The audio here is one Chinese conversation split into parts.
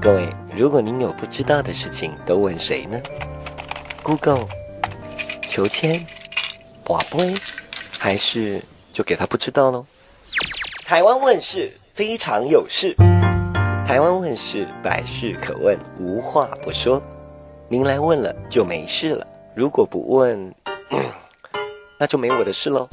各位，如果您有不知道的事情，都问谁呢？Google、求签、博杯，还是就给他不知道喽？台湾问事非常有事，台湾问事百事可问，无话不说。您来问了就没事了，如果不问，那就没我的事喽。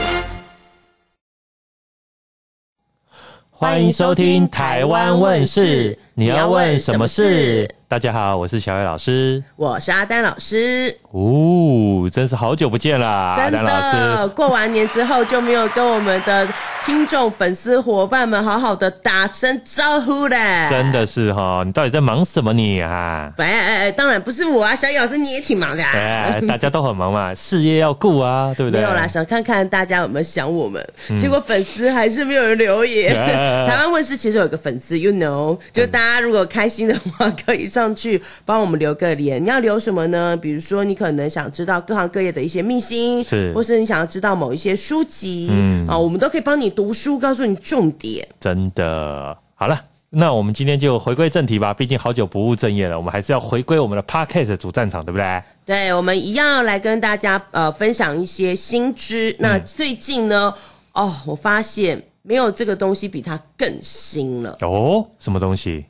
欢迎收听《台湾问世》，你要问什么事？大家好，我是小伟老师，我是阿丹老师。哦，真是好久不见啦，真的。过完年之后就没有跟我们的听众、粉丝、伙伴们好好的打声招呼嘞。真的是哈，你到底在忙什么你啊？哎哎哎，当然不是我啊，小野老师你也挺忙的啊。哎，大家都很忙嘛，事业要顾啊，对不对？没有啦，想看看大家有没有想我们，嗯、结果粉丝还是没有人留言。嗯、台湾问事其实有个粉丝，you know，就大家如果开心的话，可以上去帮我们留个言。你要留什么呢？比如说，你可能想知道各行各业的一些秘辛，是，或是你想要知道某一些书籍，嗯，啊，我们都可以帮你读书，告诉你重点。真的，好了，那我们今天就回归正题吧。毕竟好久不务正业了，我们还是要回归我们的 Podcast 主战场，对不对？对，我们一样要来跟大家呃分享一些新知。嗯、那最近呢，哦，我发现。没有这个东西比它更新了哦？什么东西？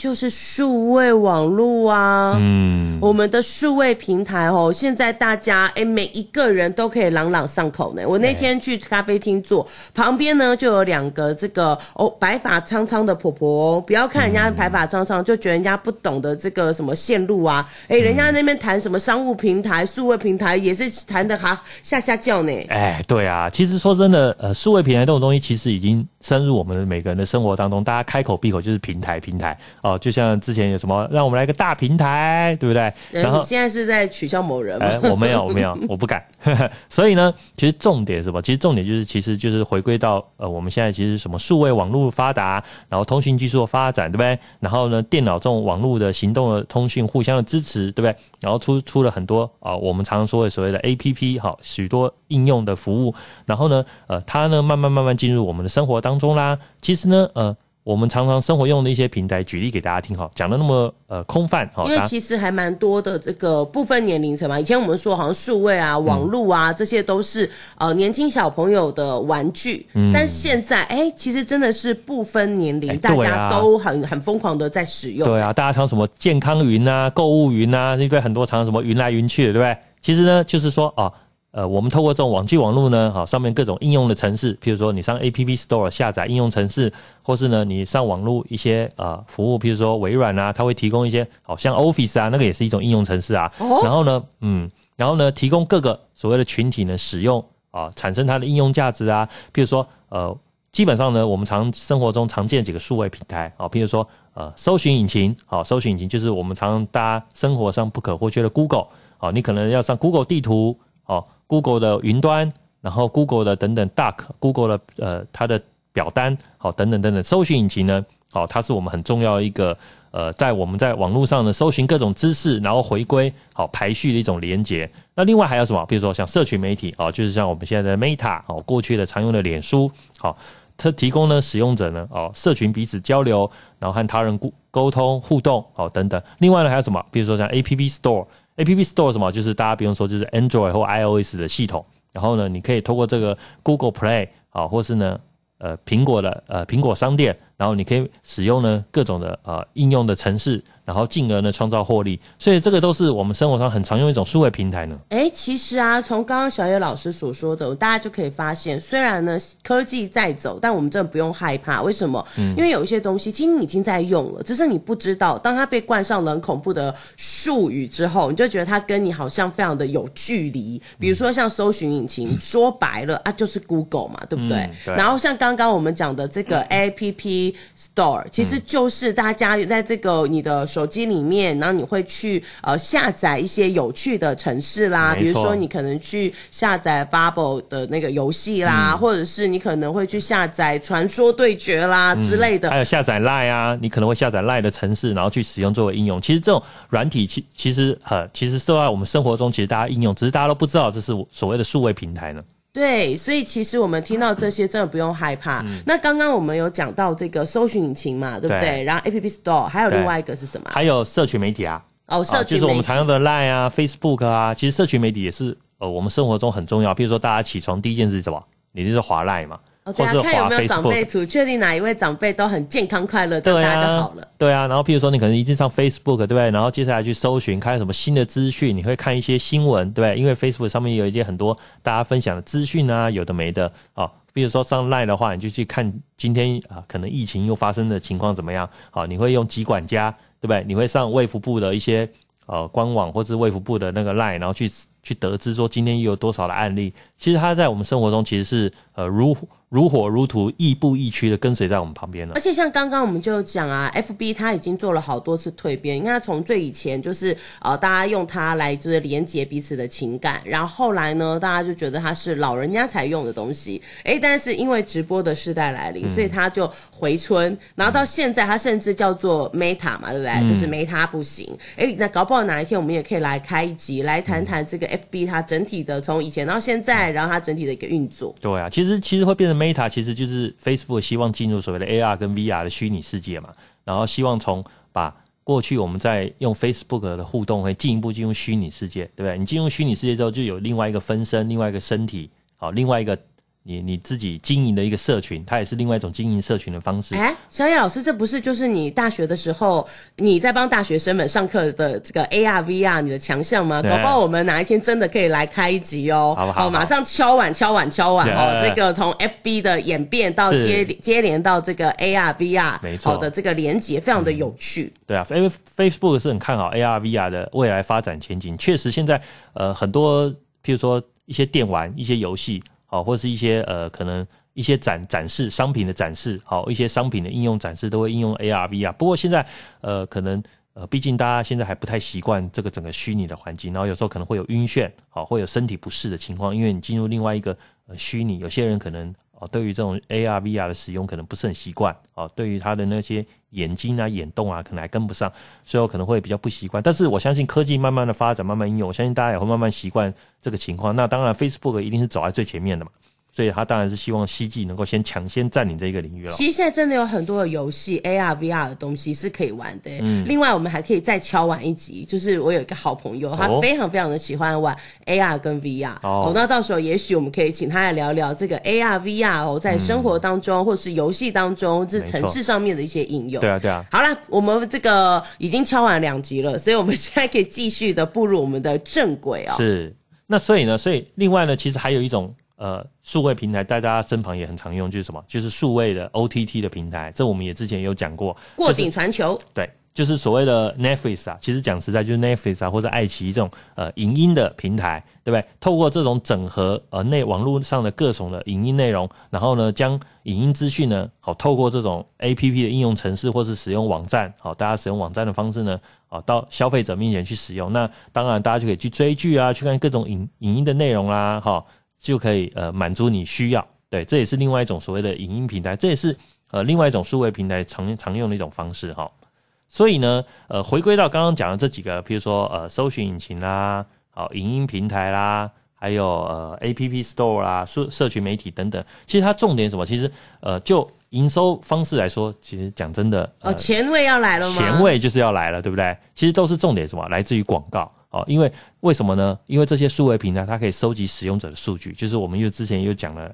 就是数位网络啊，嗯，我们的数位平台哦，现在大家哎，每一个人都可以朗朗上口呢。我那天去咖啡厅坐，旁边呢就有两个这个哦白发苍苍的婆婆，不要看人家白发苍苍，就觉得人家不懂得这个什么线路啊，哎，人家那边谈什么商务平台、数位平台也是谈的哈下下叫呢。哎，对啊，其实说真的，呃，数位平台这种东西其实已经深入我们每个人的生活当中，大家开口闭口就是平台，平台哦。就像之前有什么，让我们来个大平台，对不对？然后你现在是在取笑某人吗？哎，我没有，我没有，我不敢。所以呢，其实重点是什么？其实重点就是，其实就是回归到呃，我们现在其实什么数位网络发达，然后通讯技术的发展，对不对？然后呢，电脑这种网络的行动的通讯互相的支持，对不对？然后出出了很多啊、我们常常说的所谓的 APP，好，许多应用的服务。然后呢，呃，它呢慢慢慢慢进入我们的生活当中啦。其实呢，呃。我们常常生活用的一些平台，举例给大家听哈，讲的那么呃空泛哈，因为其实还蛮多的这个部分年龄层嘛。以前我们说好像数位啊、网络啊，这些都是呃年轻小朋友的玩具，嗯、但现在哎，其实真的是不分年龄，大家都很很疯狂的在使用。对啊，大家常什么健康云啊、购物云啊，对不对？很多常常什么云来云去的，对不对？其实呢，就是说啊。呃，我们透过这种网际网络呢，好，上面各种应用的程式，譬如说你上 App Store 下载应用程式，或是呢你上网络一些呃服务，譬如说微软啊，它会提供一些，好像 Office 啊，那个也是一种应用程式啊。哦。然后呢，嗯，然后呢，提供各个所谓的群体呢使用啊，产生它的应用价值啊。譬如说，呃，基本上呢，我们常生活中常见几个数位平台啊，譬如说呃，搜寻引擎，好，搜寻引擎就是我们常常大家生活上不可或缺的 Google，好，你可能要上 Google 地图，哦。Google 的云端，然后 Google 的等等，duck，Google 的呃它的表单，好等等等等，搜寻引擎呢，好，它是我们很重要一个呃，在我们在网络上呢搜寻各种知识，然后回归好排序的一种连接。那另外还有什么？比如说像社群媒体，哦，就是像我们现在的 Meta，哦，过去的常用的脸书，好，它提供呢使用者呢，哦，社群彼此交流，然后和他人沟沟通互动，好等等。另外呢还有什么？比如说像 App Store。App Store 什么？就是大家不用说，就是 Android 或 iOS 的系统。然后呢，你可以透过这个 Google Play 啊，或是呢，呃，苹果的呃苹果商店，然后你可以使用呢各种的呃应用的城市。然后进而呢创造获利，所以这个都是我们生活上很常用一种数位平台呢。哎，其实啊，从刚刚小野老师所说的，大家就可以发现，虽然呢科技在走，但我们真的不用害怕。为什么？嗯，因为有一些东西其实你已经在用了，只是你不知道。当它被冠上了很恐怖的术语之后，你就觉得它跟你好像非常的有距离。比如说像搜寻引擎，嗯、说白了啊，就是 Google 嘛，对不对？嗯、对。然后像刚刚我们讲的这个 Store，其实就是大家在这个你的手。机里面，然后你会去呃下载一些有趣的城市啦，比如说你可能去下载 Bubble 的那个游戏啦，嗯、或者是你可能会去下载传说对决啦之类的，还有下载 Line 啊，你可能会下载 Line 的城市，然后去使用作为应用。其实这种软体其其实呃其实受到我们生活中，其实大家应用，只是大家都不知道这是所谓的数位平台呢。对，所以其实我们听到这些真的不用害怕。嗯、那刚刚我们有讲到这个搜寻引擎嘛，对不对？对然后 App Store 还有另外一个是什么？还有社群媒体啊。哦，社群、啊、就是我们常用的 Line 啊、Facebook 啊。其实社群媒体也是呃我们生活中很重要。比如说大家起床第一件事是什么？你就是滑 Line 嘛。哦，对啊，看有没有长辈图，确定哪一位长辈都很健康快乐，这样大家就好了。对啊，然后譬如说你可能一直上 Facebook，对不对？然后接下来去搜寻，看什么新的资讯，你会看一些新闻，对不对？因为 Facebook 上面有一些很多大家分享的资讯啊，有的没的啊。比如说上 Line 的话，你就去看今天啊，可能疫情又发生的情况怎么样？好，你会用疾管家，对不对？你会上卫福部的一些呃官网或是卫福部的那个 Line，然后去去得知说今天又有多少的案例。其实它在我们生活中其实是呃如。如火如荼，亦步亦趋的跟随在我们旁边了。而且像刚刚我们就讲啊，FB 它已经做了好多次蜕变。你看，从最以前就是呃，大家用它来就是连接彼此的情感，然后后来呢，大家就觉得它是老人家才用的东西。哎，但是因为直播的时代来临，所以它就回春。然后到现在，它甚至叫做 Meta 嘛，对不对？嗯、就是 Meta 不行。哎，那搞不好哪一天我们也可以来开一集，来谈谈这个 FB 它整体的从以前到现在，然后它整体的一个运作。对啊，其实其实会变成。Meta 其实就是 Facebook 希望进入所谓的 AR 跟 VR 的虚拟世界嘛，然后希望从把过去我们在用 Facebook 的互动，会进一步进入虚拟世界，对不对？你进入虚拟世界之后，就有另外一个分身，另外一个身体，好，另外一个。你你自己经营的一个社群，它也是另外一种经营社群的方式。哎，小野老师，这不是就是你大学的时候你在帮大学生们上课的这个 AR VR 你的强项吗？搞不好我们哪一天真的可以来开一集哦。好不好？好，马上敲碗敲碗敲碗哦！这个从 FB 的演变到接接连到这个 AR VR，没错，好的这个连接非常的有趣。对啊，因为 Facebook 是很看好 AR VR 的未来发展前景。确实，现在呃很多，譬如说一些电玩、一些游戏。好，或是一些呃，可能一些展展示商品的展示，好，一些商品的应用展示都会应用 AR、VR。不过现在呃，可能呃，毕竟大家现在还不太习惯这个整个虚拟的环境，然后有时候可能会有晕眩，好，会有身体不适的情况，因为你进入另外一个呃虚拟，有些人可能哦，对于这种 AR、VR 的使用可能不是很习惯，哦，对于他的那些眼睛啊、眼动啊，可能还跟不上，所以可能会比较不习惯。但是我相信科技慢慢的发展，慢慢应用，我相信大家也会慢慢习惯这个情况。那当然，Facebook 一定是走在最前面的嘛。所以他当然是希望希冀能够先抢先占领这一个领域了。其实现在真的有很多的游戏 AR、VR 的东西是可以玩的。嗯。另外，我们还可以再敲完一集，就是我有一个好朋友，他非常非常的喜欢玩 AR 跟 VR。哦。那到时候也许我们可以请他来聊聊这个 AR、VR 哦，在生活当中、嗯、或是游戏当中，这城市上面的一些应用。对啊，对啊。好了，我们这个已经敲完两集了，所以我们现在可以继续的步入我们的正轨哦。是。那所以呢？所以另外呢，其实还有一种。呃，数位平台在大家身旁也很常用，就是什么？就是数位的 OTT 的平台，这我们也之前有讲过。过顶传球，就是，对，就是所谓的 Netflix 啊。其实讲实在，就是 Netflix 啊，或者爱奇艺这种呃影音的平台，对不对？透过这种整合呃内网络上的各种的影音内容，然后呢，将影音资讯呢，好透过这种 APP 的应用程式，或是使用网站，好，大家使用网站的方式呢，啊，到消费者面前去使用。那当然，大家就可以去追剧啊，去看各种影影音的内容啦，哈。就可以呃满足你需要，对，这也是另外一种所谓的影音平台，这也是呃另外一种数位平台常常用的一种方式哈。所以呢，呃，回归到刚刚讲的这几个，譬如说呃搜寻引擎啦，好，影音平台啦，还有呃 App Store 啦，社社群媒体等等，其实它重点什么？其实呃就营收方式来说，其实讲真的，呃、哦，前卫要来了吗？前卫就是要来了，对不对？其实都是重点什么？来自于广告。哦，因为为什么呢？因为这些数位平台它可以收集使用者的数据，就是我们又之前又讲了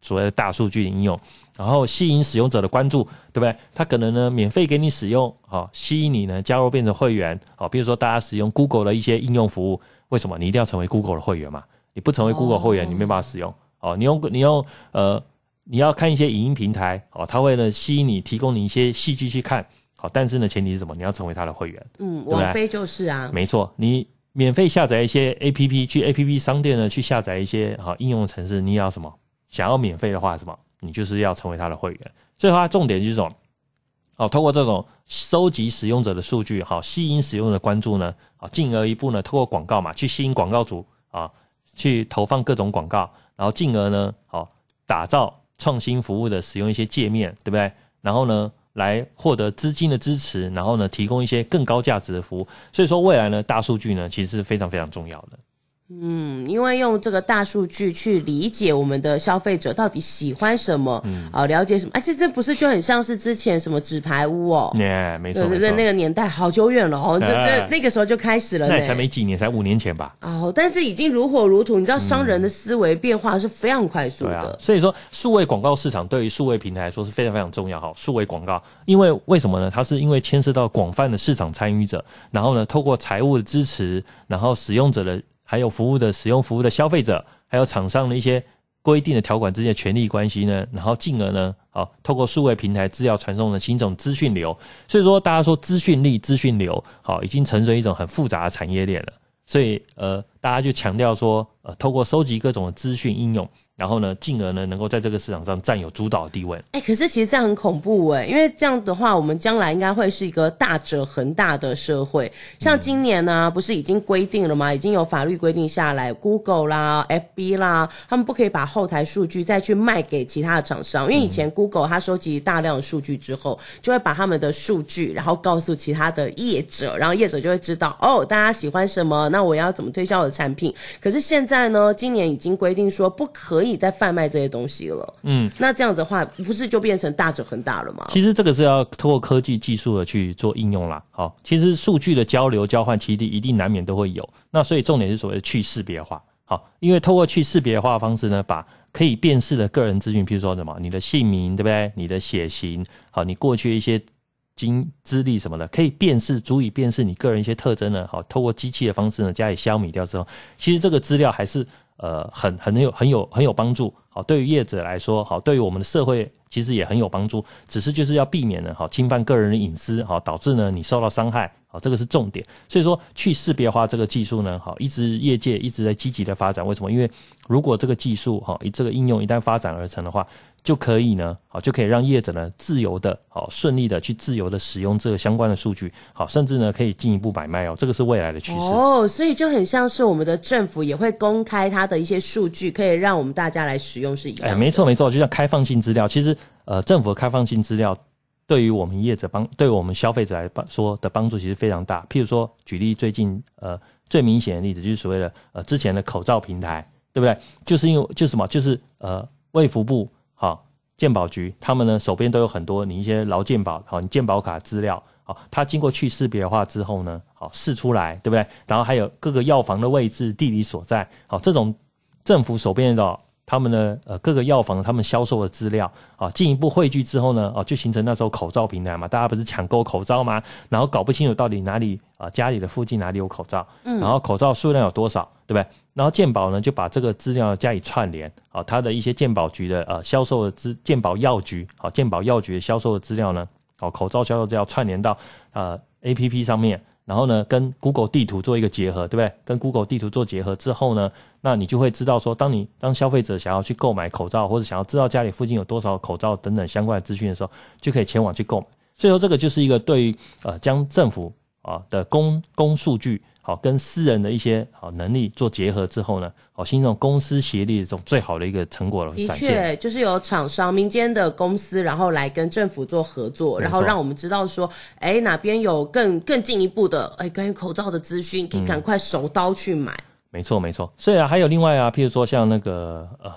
所谓的大数据应用，然后吸引使用者的关注，对不对？它可能呢免费给你使用，好，吸引你呢加入变成会员，好，比如说大家使用 Google 的一些应用服务，为什么你一定要成为 Google 的会员嘛？你不成为 Google 会员，你没办法使用。哦，你用你用呃，你要看一些影音平台，哦，它为了吸引你，提供你一些戏剧去看，好，但是呢前提是什么？你要成为他的会员。嗯，网飞就是啊，没错，你。免费下载一些 A P P，去 A P P 商店呢，去下载一些好应用程式。你要什么？想要免费的话，什么？你就是要成为他的会员。所以它重点就是这种，好，通过这种收集使用者的数据，好，吸引使用者的关注呢，好，进而一步呢，通过广告嘛，去吸引广告主啊，去投放各种广告，然后进而呢，好，打造创新服务的使用一些界面，对不对？然后呢，来获得资金的支持，然后呢，提供一些更高价值的服务。所以说，未来呢，大数据呢，其实是非常非常重要的。嗯，因为用这个大数据去理解我们的消费者到底喜欢什么，嗯，啊，了解什么，而且这不是就很像是之前什么纸牌屋哦，耶、没错，对对对，那个年代好久远了哦，这这那个时候就开始了，那才没几年，才五年前吧。哦，但是已经如火如荼，你知道商人的思维变化是非常快速的，嗯啊、所以说数位广告市场对于数位平台来说是非常非常重要哈。数位广告，因为为什么呢？它是因为牵涉到广泛的市场参与者，然后呢，透过财务的支持，然后使用者的。还有服务的使用服务的消费者，还有厂商的一些规定的条款之间的权利关系呢，然后进而呢，好透过数位平台资料传送的新一种资讯流，所以说大家说资讯力、资讯流，好已经成为一种很复杂的产业链了，所以呃大家就强调说，呃透过收集各种的资讯应用。然后呢，进而呢，能够在这个市场上占有主导的地位。哎、欸，可是其实这样很恐怖哎，因为这样的话，我们将来应该会是一个大者恒大的社会。像今年呢、啊，不是已经规定了吗？已经有法律规定下来，Google 啦、FB 啦，他们不可以把后台数据再去卖给其他的厂商。因为以前 Google 它收集大量的数据之后，就会把他们的数据，然后告诉其他的业者，然后业者就会知道哦，大家喜欢什么，那我要怎么推销我的产品。可是现在呢，今年已经规定说不可以。可以再贩卖这些东西了，嗯，那这样的话，不是就变成大者恒大了吗？其实这个是要通过科技技术的去做应用啦。好，其实数据的交流交换，其实一定难免都会有。那所以重点是所谓的去识别化。好，因为透过去识别化的方式呢，把可以辨识的个人资讯，譬如说什么，你的姓名，对不对？你的血型，好，你过去一些经资历什么的，可以辨识，足以辨识你个人一些特征呢。好，透过机器的方式呢，加以消弭掉之后，其实这个资料还是。呃，很很有很有很有帮助，好，对于业者来说，好，对于我们的社会其实也很有帮助，只是就是要避免呢，好，侵犯个人的隐私，好，导致呢你受到伤害，好，这个是重点。所以说，去识别化这个技术呢，好，一直业界一直在积极的发展。为什么？因为如果这个技术，好，以这个应用一旦发展而成的话。就可以呢，好，就可以让业者呢自由的，好，顺利的去自由的使用这个相关的数据，好，甚至呢可以进一步买卖哦，这个是未来的趋势哦，所以就很像是我们的政府也会公开它的一些数据，可以让我们大家来使用是一样的。哎，没错没错，就像开放性资料，其实呃政府的开放性资料对于我们业者帮，对于我们消费者来说的帮助其实非常大。譬如说举例最近呃最明显的例子就是所谓的呃之前的口罩平台，对不对？就是因为就是什么，就是呃卫福部。鉴宝局他们呢手边都有很多你一些劳鉴宝，好，你鉴宝卡资料，好，他经过去识别化之后呢，好试出来，对不对？然后还有各个药房的位置、地理所在，好，这种政府手边的他们呢呃各个药房他们销售的资料，啊，进一步汇聚之后呢，哦，就形成那时候口罩平台嘛，大家不是抢购口罩吗？然后搞不清楚到底哪里啊家里的附近哪里有口罩，嗯，然后口罩数量有多少，对不对？然后健保呢，就把这个资料加以串联，啊，它的一些健保局的呃销售的资，健保药局，啊，健保药局的销售的资料呢，啊，口罩销售资料串联到呃 APP 上面，然后呢跟 Google 地图做一个结合，对不对？跟 Google 地图做结合之后呢，那你就会知道说，当你当消费者想要去购买口罩，或者想要知道家里附近有多少口罩等等相关的资讯的时候，就可以前往去购买。所以说，这个就是一个对于呃将政府啊的公公数据。好，跟私人的一些好能力做结合之后呢，好，形成公私协力的这种最好的一个成果了。的确，就是有厂商、民间的公司，然后来跟政府做合作，然后让我们知道说，哎、欸，哪边有更更进一步的，哎、欸，关于口罩的资讯，可以赶快手刀去买。嗯、没错，没错。所以啊，还有另外啊，譬如说像那个呃，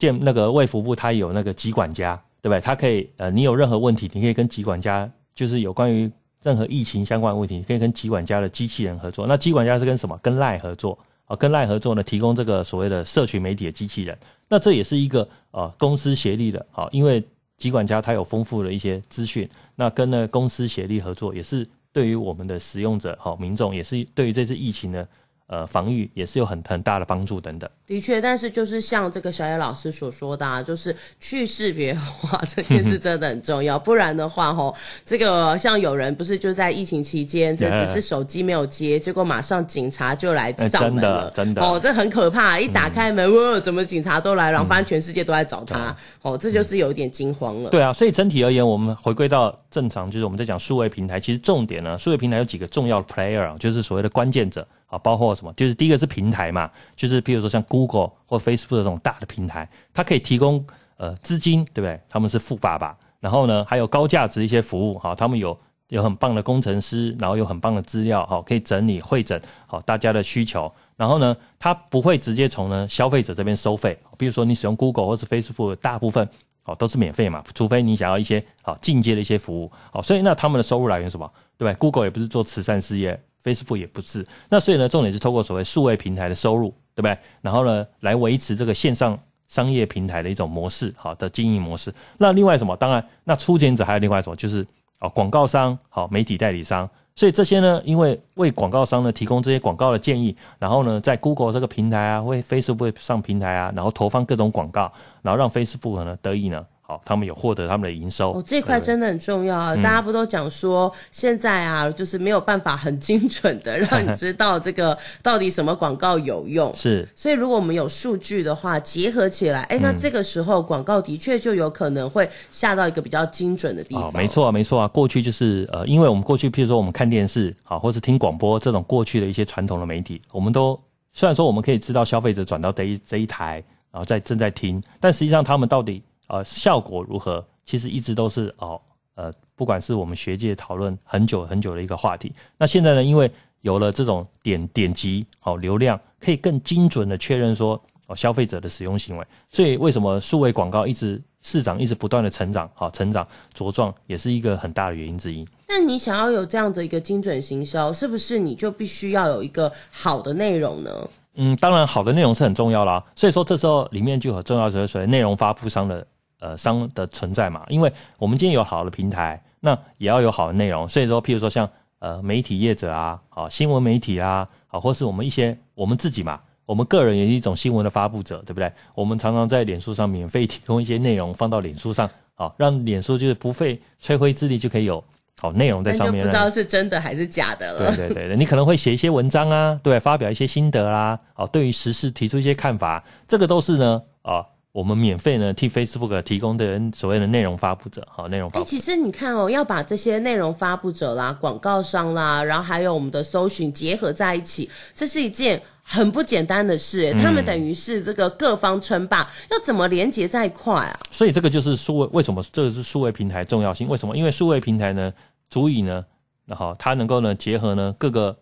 建那个卫福部，它有那个疾管家，对不对？它可以呃，你有任何问题，你可以跟疾管家，就是有关于。任何疫情相关的问题，你可以跟疾管家的机器人合作。那疾管家是跟什么？跟赖合作啊，跟赖合作呢，提供这个所谓的社群媒体的机器人。那这也是一个呃公司协力的啊，因为疾管家它有丰富的一些资讯，那跟呢公司协力合作，也是对于我们的使用者好民众，也是对于这次疫情呢。呃，防御也是有很很大的帮助等等。的确，但是就是像这个小野老师所说的，啊，就是去识别 化这件事真的很重要，不然的话，吼，这个像有人不是就在疫情期间，这只是手机没有接，结果马上警察就来上门了，欸、真的，真的哦，这很可怕，一打开门，哇，怎么警察都来了，然后发现全世界都在找他，哦，这就是有一点惊慌了。对啊，所以整体而言，我们回归到正常，就是我们在讲数位平台，其实重点呢，数位平台有几个重要的 player，就是所谓的关键者。啊，包括什么？就是第一个是平台嘛，就是譬如说像 Google 或 Facebook 这种大的平台，它可以提供呃资金，对不对？他们是富爸爸。然后呢，还有高价值一些服务，哈，他们有有很棒的工程师，然后有很棒的资料，好，可以整理会诊好大家的需求。然后呢，它不会直接从呢消费者这边收费。比如说你使用 Google 或是 Facebook，大部分好都是免费嘛，除非你想要一些好进阶的一些服务。好，所以那他们的收入来源什么？对不对？Google 也不是做慈善事业，Facebook 也不是。那所以呢，重点是透过所谓数位平台的收入，对不对？然后呢，来维持这个线上商业平台的一种模式，好的经营模式。那另外什么？当然，那初检者还有另外一种？就是哦，广告商，好，媒体代理商。所以这些呢，因为为广告商呢提供这些广告的建议，然后呢，在 Google 这个平台啊，为 Facebook 上平台啊，然后投放各种广告，然后让 Facebook 呢得以呢。好，他们有获得他们的营收。哦，这块真的很重要啊！大家不都讲说，现在啊，就是没有办法很精准的让 你知道这个到底什么广告有用。是，所以如果我们有数据的话，结合起来，哎，那这个时候广告的确就有可能会下到一个比较精准的地方。哦，没错啊，没错啊。过去就是呃，因为我们过去，譬如说我们看电视，啊，或是听广播这种过去的一些传统的媒体，我们都虽然说我们可以知道消费者转到这一这一台，然后在正在听，但实际上他们到底呃效果如何？其实一直都是哦，呃，不管是我们学界讨论很久很久的一个话题。那现在呢，因为有了这种点点击哦流量，可以更精准的确认说哦消费者的使用行为。所以为什么数位广告一直市场一直不断的成长，好成长茁壮，也是一个很大的原因之一。那你想要有这样的一个精准行销，是不是你就必须要有一个好的内容呢？嗯，当然好的内容是很重要啦。所以说这时候里面就很重要就是所谓内容发布商的。呃，商的存在嘛，因为我们今天有好的平台，那也要有好的内容。所以说，譬如说像呃媒体业者啊，好新闻媒体啊，好或是我们一些我们自己嘛，我们个人也是一种新闻的发布者，对不对？我们常常在脸书上免费提供一些内容放到脸书上，好让脸书就是不费吹灰之力就可以有好内容在上面。不知道是真的还是假的了。对对对，你可能会写一些文章啊，对，发表一些心得啦，好，对于时事提出一些看法，这个都是呢，啊。我们免费呢替 Facebook 提供的所谓的内容发布者，好内容发布。其实你看哦，要把这些内容发布者啦、广告商啦，然后还有我们的搜寻结合在一起，这是一件很不简单的事。他们等于是这个各方称霸，要怎么连接在一块啊？所以这个就是数位，为什么这个是数位平台重要性？为什么？因为数位平台呢，足以呢，然后它能够呢结合呢各个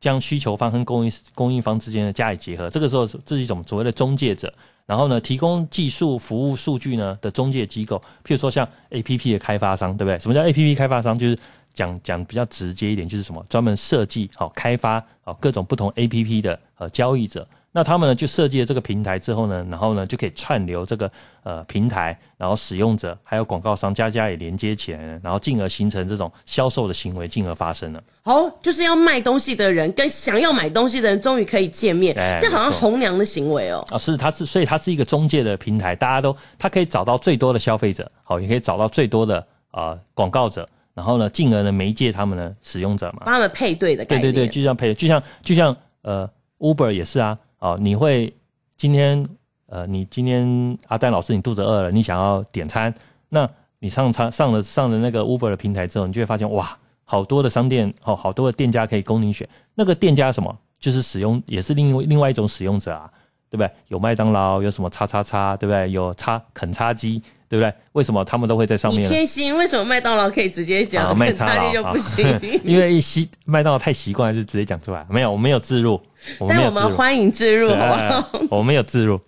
将需求方跟供应供应方之间的加以结合。这个时候这是一种所谓的中介者。然后呢，提供技术服务数据呢的中介机构，譬如说像 APP 的开发商，对不对？什么叫 APP 开发商？就是讲讲比较直接一点，就是什么专门设计好开发好各种不同 APP 的呃交易者。那他们呢就设计了这个平台之后呢，然后呢就可以串流这个呃平台，然后使用者还有广告商家家也连接起来，然后进而形成这种销售的行为，进而发生了。哦，就是要卖东西的人跟想要买东西的人终于可以见面，这好像红娘的行为哦。啊，是，它是，所以它是一个中介的平台，大家都它可以找到最多的消费者，好，也可以找到最多的啊呃、广告者，然后呢，进而呢媒介他们的使用者嘛，帮他们配对的概念。对对对，就像配，就像就像呃 Uber 也是啊。哦，你会今天呃，你今天阿丹老师，你肚子饿了，你想要点餐，那你上餐上了上了那个 Uber 的平台之后，你就会发现哇，好多的商店，哦，好多的店家可以供你选。那个店家什么，就是使用也是另外另外一种使用者啊，对不对？有麦当劳，有什么叉叉叉，对不对？有叉肯叉鸡。对不对？为什么他们都会在上面？你偏心，为什么麦当劳可以直接讲，肯叉鸡就不行？因为习麦当劳太习惯，就直接讲出来。没有，我 没有自入。但我们欢迎自入，好不好？我没有自入。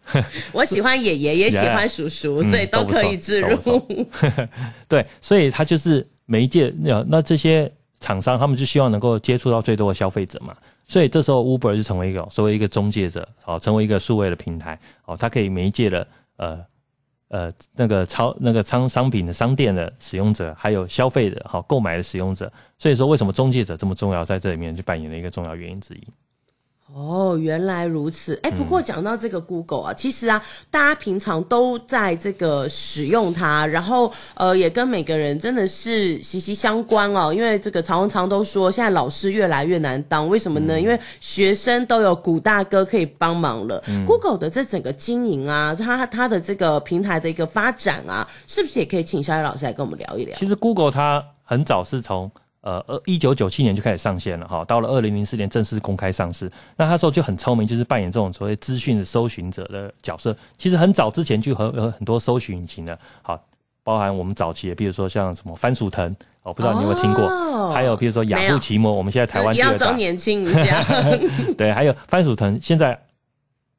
我喜欢爷爷，也喜欢叔叔，所以都可以自入。对，所以他就是媒介。那那这些厂商，他们就希望能够接触到最多的消费者嘛。所以这时候 Uber 就成为一个所谓一个中介者，好，成为一个数位的平台，好，它可以媒介的呃。呃，那个超那个商商品的商店的使用者，还有消费的好购买的使用者，所以说为什么中介者这么重要，在这里面就扮演了一个重要原因之一。哦，原来如此。哎，不过讲到这个 Google 啊，嗯、其实啊，大家平常都在这个使用它，然后呃，也跟每个人真的是息息相关哦。因为这个常常都说，现在老师越来越难当，为什么呢？嗯、因为学生都有古大哥可以帮忙了。嗯、Google 的这整个经营啊，它它的这个平台的一个发展啊，是不是也可以请小野老师来跟我们聊一聊？其实 Google 它很早是从。呃，二一九九七年就开始上线了哈，到了二零零四年正式公开上市。那他说就很聪明，就是扮演这种所谓资讯的搜寻者的角色。其实很早之前就很有很多搜寻引擎的，好，包含我们早期的，比如说像什么番薯藤，哦，不知道你有没有听过？哦、还有比如说雅虎奇摩，我们现在台湾第二大。要装年轻一下。对，还有番薯藤，现在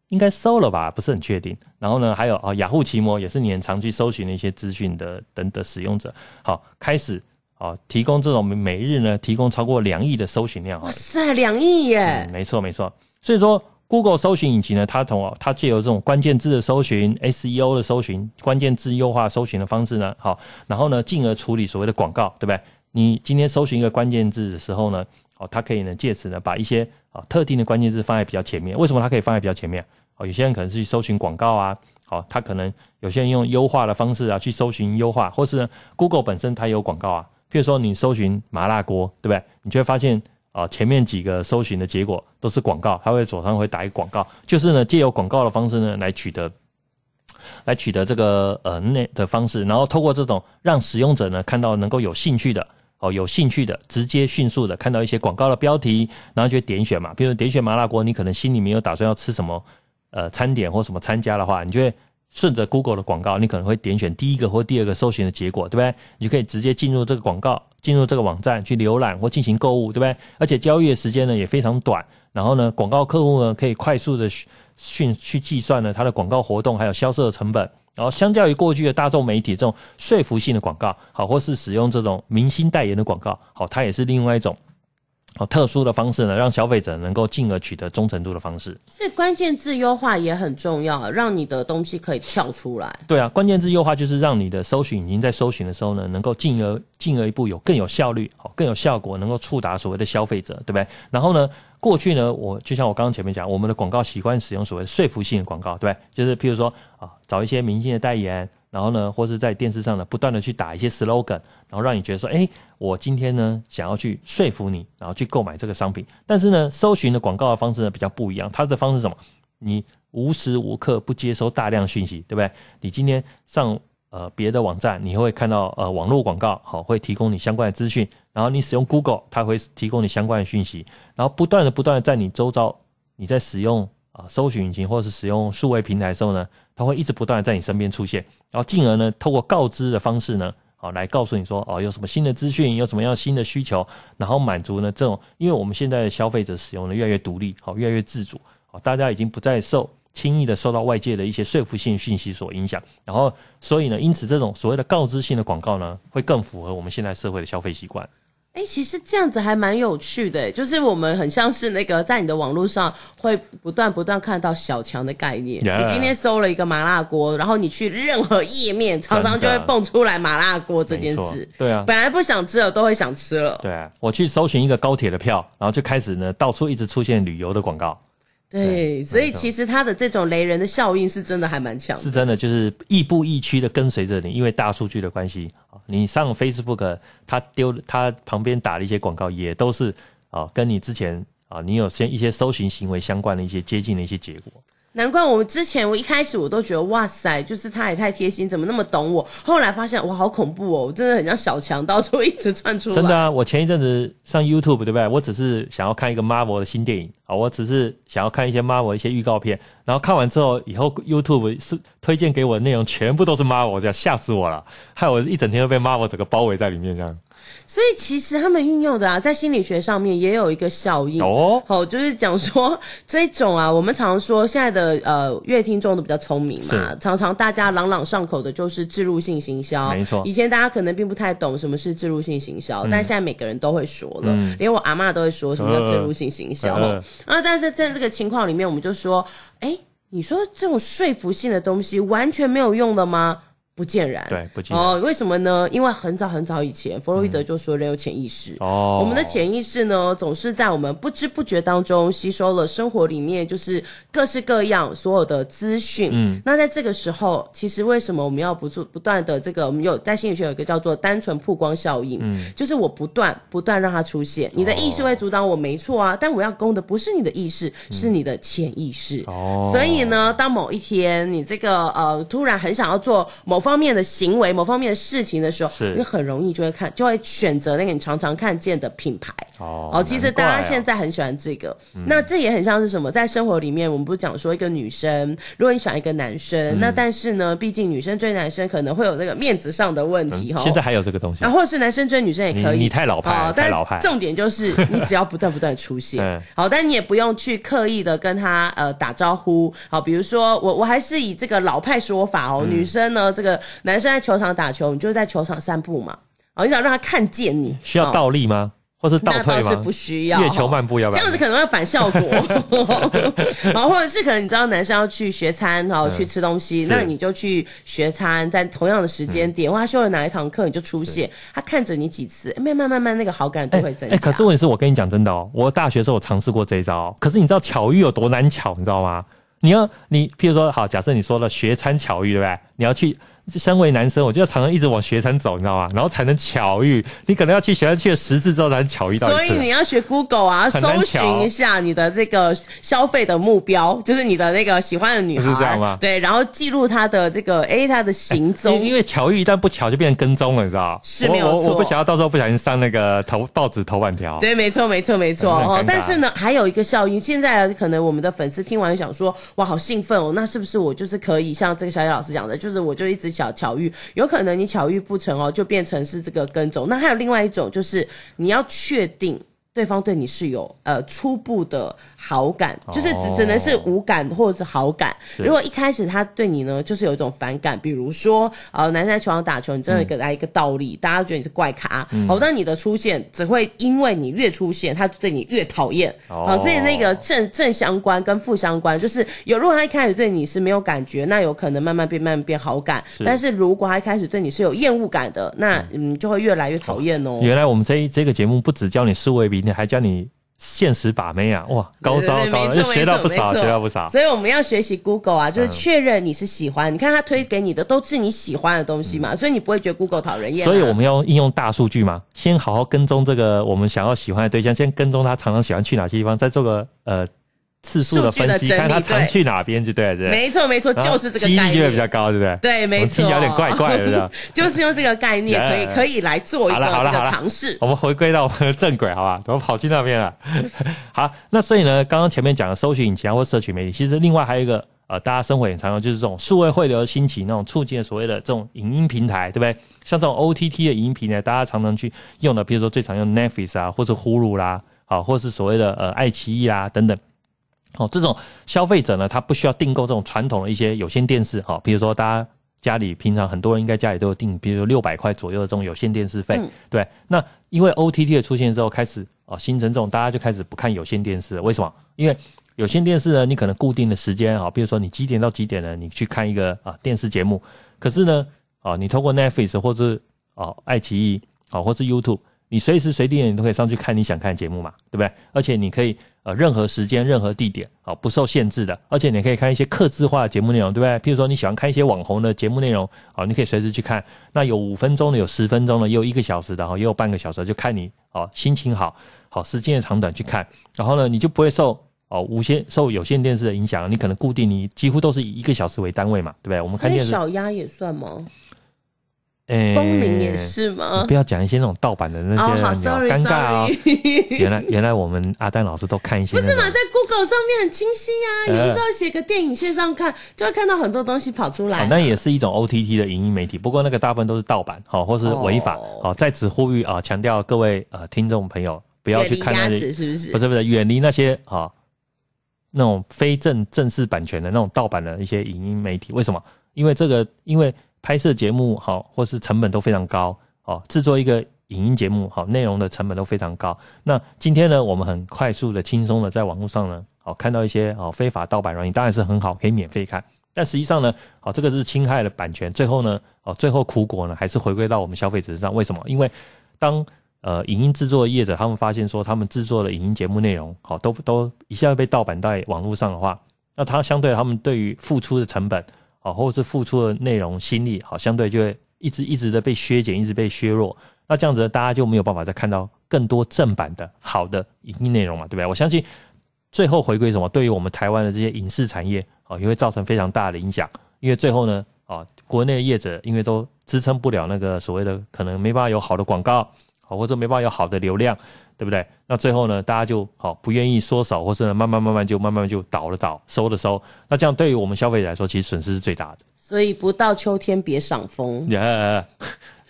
应该收了吧？不是很确定。然后呢，还有啊，雅虎奇摩也是你很常去搜寻的一些资讯的等的使用者。好，开始啊，提供这种每日呢，提供超过两亿的搜寻量。哇塞，两亿耶！嗯，没错没错。所以说。Google 搜寻引擎呢，它从它借由这种关键字的搜寻、SEO 的搜寻、关键字优化搜寻的方式呢，好，然后呢，进而处理所谓的广告，对不对？你今天搜寻一个关键字的时候呢，好，它可以呢借此呢把一些啊特定的关键字放在比较前面。为什么它可以放在比较前面？哦，有些人可能是去搜寻广告啊，好，他可能有些人用优化的方式啊去搜寻优化，或是呢 Google 本身它有广告啊，譬如说你搜寻麻辣锅，对不对？你就会发现。啊，前面几个搜寻的结果都是广告，它会左上会打一个广告，就是呢，借由广告的方式呢来取得，来取得这个呃内的方式，然后透过这种让使用者呢看到能够有兴趣的哦，有兴趣的直接迅速的看到一些广告的标题，然后就点选嘛，比如点选麻辣锅，你可能心里面有打算要吃什么呃餐点或什么餐加的话，你就会顺着 Google 的广告，你可能会点选第一个或第二个搜寻的结果，对不对？你就可以直接进入这个广告。进入这个网站去浏览或进行购物，对不对？而且交易的时间呢也非常短。然后呢，广告客户呢可以快速的迅去计算呢它的广告活动还有销售的成本。然后相较于过去的大众媒体这种说服性的广告，好，或是使用这种明星代言的广告，好，它也是另外一种。好，特殊的方式呢，让消费者能够进而取得忠诚度的方式。所以关键字优化也很重要，让你的东西可以跳出来。对啊，关键字优化就是让你的搜寻引擎在搜寻的时候呢，能够进而进而一步有更有效率，好，更有效果，能够触达所谓的消费者，对不对？然后呢，过去呢，我就像我刚刚前面讲，我们的广告习惯使用所谓说服性的广告，对不对？就是譬如说啊，找一些明星的代言。然后呢，或是在电视上呢，不断的去打一些 slogan，然后让你觉得说，哎，我今天呢想要去说服你，然后去购买这个商品。但是呢，搜寻的广告的方式呢比较不一样，它的方式是什么？你无时无刻不接收大量讯息，对不对？你今天上呃别的网站，你会看到呃网络广告，好，会提供你相关的资讯。然后你使用 Google，它会提供你相关的讯息。然后不断的不断的在你周遭，你在使用啊搜寻引擎或者是使用数位平台的时候呢，它会一直不断的在你身边出现。然后进而呢，透过告知的方式呢，好来告诉你说，哦，有什么新的资讯，有什么样新的需求，然后满足呢这种，因为我们现在的消费者使用的越来越独立，好，越来越自主，好，大家已经不再受轻易的受到外界的一些说服性讯息所影响，然后所以呢，因此这种所谓的告知性的广告呢，会更符合我们现在社会的消费习惯。哎、欸，其实这样子还蛮有趣的，就是我们很像是那个在你的网络上会不断不断看到小强的概念。你今天搜了一个麻辣锅，然后你去任何页面，常常就会蹦出来麻辣锅这件事。对啊，本来不想吃了，都会想吃了。对啊，我去搜寻一个高铁的票，然后就开始呢，到处一直出现旅游的广告。对，对，所以其实它的这种雷人的效应是真的还蛮强的，是真的，就是亦步亦趋的跟随着你，因为大数据的关系，你上 Facebook，他丢他旁边打了一些广告也都是啊，跟你之前啊，你有些一些搜寻行为相关的一些接近的一些结果。难怪我们之前我一开始我都觉得哇塞，就是他也太贴心，怎么那么懂我？后来发现哇，好恐怖哦，我真的很像小强，到处一直窜出来。真的啊，我前一阵子上 YouTube 对不对？我只是想要看一个 Marvel 的新电影啊，我只是想要看一些 Marvel 的一些预告片，然后看完之后，以后 YouTube 是推荐给我的内容全部都是 Marvel，这样吓死我了，害我一整天都被 Marvel 整个包围在里面这样。所以其实他们运用的啊，在心理学上面也有一个效应。哦，好，就是讲说这种啊，我们常常说现在的呃乐听众都比较聪明嘛，常常大家朗朗上口的就是置入性行销，没错。以前大家可能并不太懂什么是置入性行销，嗯，但现在每个人都会说了，嗯，连我阿嬷都会说什么叫置入性行销。啊，但是在这个情况里面，我们就说，哎，你说这种说服性的东西完全没有用的吗？不见然，对，不见然。哦，为什么呢？因为很早很早以前，弗洛伊德就说人有潜意识。哦、嗯，我们的潜意识呢，总是在我们不知不觉当中吸收了生活里面就是各式各样所有的资讯。嗯，那在这个时候，其实为什么我们要不住不断的这个？我们有在心理学有一个叫做单纯曝光效应。嗯，就是我不断不断让它出现，你的意识会阻挡我，没错啊。但我要攻的不是你的意识，是你的潜意识。哦，所以呢，当某一天你这个呃突然很想要做某方面的行为、某方面的事情的时候，你很容易就会看，就会选择那个你常常看见的品牌。哦，哦，其实大家现在在很喜欢这个，嗯、那这也很像是什么？在生活里面，我们不是讲说一个女生，如果你喜欢一个男生，嗯、那但是呢，毕竟女生追男生可能会有这个面子上的问题哈、嗯。现在还有这个东西，然后或者是男生追女生也可以。你，你太老派，太老派。重点就是 你只要不断不断出现，好，但你也不用去刻意的跟他呃打招呼。好，比如说我我还是以这个老派说法哦，嗯、女生呢，这个男生在球场打球，你就在球场散步嘛，哦，你想让他看见你，需要倒立吗？或是倒退吗？是不需要。月球漫步要不要？这样子可能会反效果。然 后 或者是可能你知道男生要去学餐，然后去吃东西，那你就去学餐，在同样的时间点，或他修了哪一堂课，你就出现，他看着你几次，慢慢慢慢那个好感度会增加。哎，可是问题是我跟你讲真的哦，我大学时候我尝试过这一招，可是你知道巧遇有多难巧，你知道吗？你要你譬如说好，假设你说了学餐巧遇，对不对？你要去。身为男生，我就要常常一直往学餐走，你知道吗？然后才能巧遇。你可能要去学餐去了十次之后才能巧遇到。所以你要学 Google 啊，搜寻一下你的这个消费的目标，就是你的那个喜欢的女孩，是这样吗？对，然后记录她的这个诶，她的行踪。因为巧遇一旦不巧就变成跟踪了，你知道？是没有错。我我不想要到时候不小心上那个头报纸头版条。对，没错，没错，没错哦。但是呢，还有一个效应，现在可能我们的粉丝听完想说，哇，好兴奋哦！那是不是我就是可以像这个小野老师讲的，就是我就一直小巧遇？有可能你巧遇不成哦，就变成是这个跟踪。那还有另外一种，就是你要确定。对方对你是有呃初步的好感，就是只只能是无感或者是好感。如果一开始他对你呢，就是有一种反感，比如说呃男生在球场打球，你真的给他一个倒立，大家觉得你是怪咖。好，那你的出现只会因为你越出现，他对你越讨厌。好，所以那个正正相关跟负相关，就是有如果他一开始对你是没有感觉，那有可能慢慢变慢慢变好感。但是如果他一开始对你是有厌恶感的，那嗯就会越来越讨厌哦。原来我们这一这个节目不只教你数位比。你还教你现实把妹啊？哇，高招高招，学到不少，学到不少。所以我们要学习 Google 啊，就是确认你是喜欢。你看他推给你的都是你喜欢的东西嘛，所以你不会觉得 Google 讨人厌。所以我们要应用大数据嘛，先好好跟踪这个我们想要喜欢的对象，先跟踪他常常喜欢去哪些地方，再做个呃。次数的分析，看他常去哪边就对了，对，没错没错，就是这个概念，几率就会比较高，对不对？对，没错，有点怪怪的，就是用这个概念 可以可以来做一个这个尝试。我们回归到我们的正轨，好吧？怎么跑去那边了？好，那所以呢，刚刚前面讲的搜寻引擎或社群媒体，其实另外还有一个呃，大家生活也常用，就是这种数位汇流兴起那种促进所谓的这种影音平台，对不对？像这种 OTT 的影音平台，大家常常去用的，比如说最常用 Netflix 啊，或者 Hulu 啦，好，或是所谓的呃爱奇艺啦等等。哦，这种消费者呢，他不需要订购这种传统的一些有线电视，哈，比如说大家家里平常很多人应该家里都有订，比如说六百块左右的这种有线电视费，嗯、对。那因为 OTT 的出现之后，开始哦形成这种大家就开始不看有线电视了，为什么？因为有线电视呢，你可能固定的时间啊，比如说你几点到几点呢，你去看一个啊电视节目，可是呢，啊你通过 Netflix 或者啊爱奇艺啊或是 YouTube，你随时随地你都可以上去看你想看的节目嘛，对不对？而且你可以。呃，任何时间、任何地点，好，不受限制的，而且你可以看一些客制化的节目内容，对不对？譬如说你喜欢看一些网红的节目内容，好，你可以随时去看。那有五分钟的，有十分钟的，也有一个小时的，哈，也有半个小时，就看你哦，心情好，好，时间的长短去看。然后呢，你就不会受哦无线受有线电视的影响，你可能固定，你几乎都是以一个小时为单位嘛，对不对？我们看电视小鸭也算吗？诶，风铃也是吗？不要讲一些那种盗版的那些，好尴尬啊。原来原来我们阿丹老师都看一些，不是嘛？在 Google 上面很清晰呀。有的时候写个电影线上看，就会看到很多东西跑出来。那也是一种 OTT 的影音媒体，不过那个大部分都是盗版，好或是违法。好，在此呼吁啊，强调各位呃听众朋友不要去看那些，是不是？不是不是，远离那些啊那种非正正式版权的那种盗版的一些影音媒体。为什么？因为这个因为。拍摄节目好，或是成本都非常高，哦，制作一个影音节目好，内容的成本都非常高。那今天呢，我们很快速的、轻松的在网络上呢，好看到一些哦非法盗版软件，当然是很好，可以免费看。但实际上呢，哦，这个是侵害了版权，最后呢，哦，最后苦果呢，还是回归到我们消费者身上。为什么？因为当呃影音制作业者他们发现说，他们制作的影音节目内容好都都一下被盗版在网络上的话，那他相对他们对于付出的成本。啊，或者是付出的内容心力，好，相对就会一直一直的被削减，一直被削弱。那这样子，大家就没有办法再看到更多正版的好的影音内容嘛，对不对？我相信最后回归什么，对于我们台湾的这些影视产业，啊，也会造成非常大的影响。因为最后呢，啊，国内的业者因为都支撑不了那个所谓的可能没办法有好的广告，好或者没办法有好的流量，对不对？那最后呢，大家就好不愿意缩手，或是呢慢慢慢慢就慢慢就倒了倒，收了收。那这样对于我们消费者来说，其实损失是最大的。所以不到秋天别赏枫。Yeah.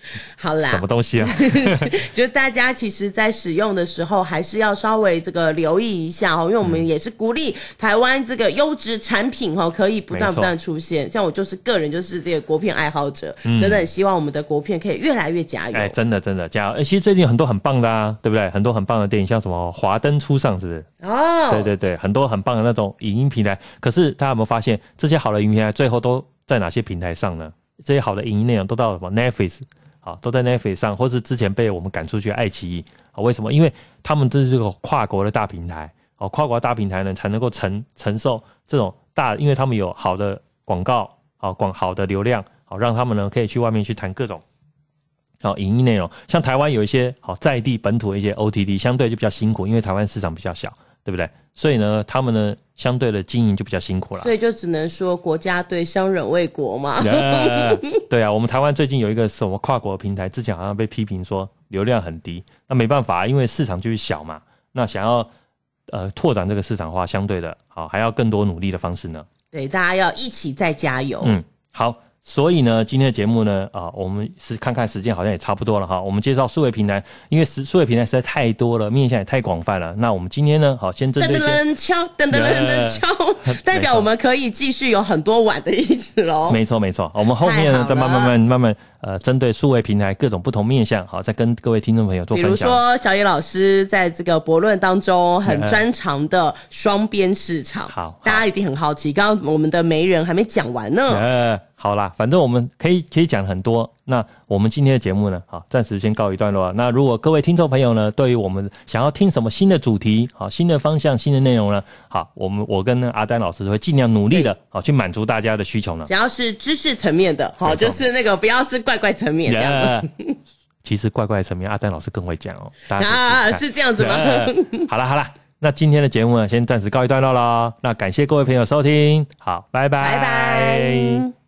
好啦，什么东西啊？就是大家其实，在使用的时候，还是要稍微这个留意一下哦，因为我们也是鼓励台湾这个优质产品哦，可以不断不断出现。像我就是个人就是这个国片爱好者，嗯、真的很希望我们的国片可以越来越加油。哎，真的真的加油！哎，其实最近很多很棒的啊，对不对？很多很棒的电影，像什么《华灯初上》，是不是？哦，对对对，很多很棒的那种影音平台。可是大家有没有发现，这些好的影音平台最后都在哪些平台上呢？这些好的影音内容都到了什么 Netflix？啊，都在 Netflix 上，或是之前被我们赶出去爱奇艺啊？为什么？因为他们这是个跨国的大平台哦，跨国大平台呢才能够承承受这种大，因为他们有好的广告啊，广好的流量，好让他们呢可以去外面去谈各种好影音内容。像台湾有一些好在地本土的一些 OTT，相对就比较辛苦，因为台湾市场比较小，对不对？所以呢，他们呢。相对的经营就比较辛苦了，所以就只能说国家队相忍为国嘛。Yeah, 对啊，我们台湾最近有一个什么跨国平台，之前好像被批评说流量很低，那没办法，因为市场就是小嘛。那想要呃拓展这个市场化，相对的好还要更多努力的方式呢。对，大家要一起再加油。嗯，好。所以呢，今天的节目呢，啊，我们是看看时间，好像也差不多了哈。我们介绍数位平台，因为数数位平台实在太多了，面向也太广泛了。那我们今天呢，好，先针对噔噔噔敲，噔噔噔噔敲，代表我们可以继续有很多碗的意思喽。没错没错，我们后面呢，再慢慢慢慢慢。呃，针对数位平台各种不同面向，好，再跟各位听众朋友做分享。比如说，小野老师在这个博论当中很专长的双边市场，好，大家一定很好奇。刚刚我们的媒人还没讲完呢。呃，好啦，反正我们可以可以讲很多。那我们今天的节目呢，好，暂时先告一段落。那如果各位听众朋友呢，对于我们想要听什么新的主题，好，新的方向、新的内容呢，好，我们我跟阿丹老师会尽量努力的，好，去满足大家的需求呢。只要是知识层面的，好，就是那个不要是怪怪层面这样的。Yeah, 其实怪怪层面，阿丹老师更会讲哦。啊，是这样子吗？Yeah, 好了好了，那今天的节目呢，先暂时告一段落喽。那感谢各位朋友收听，好，拜拜。拜拜。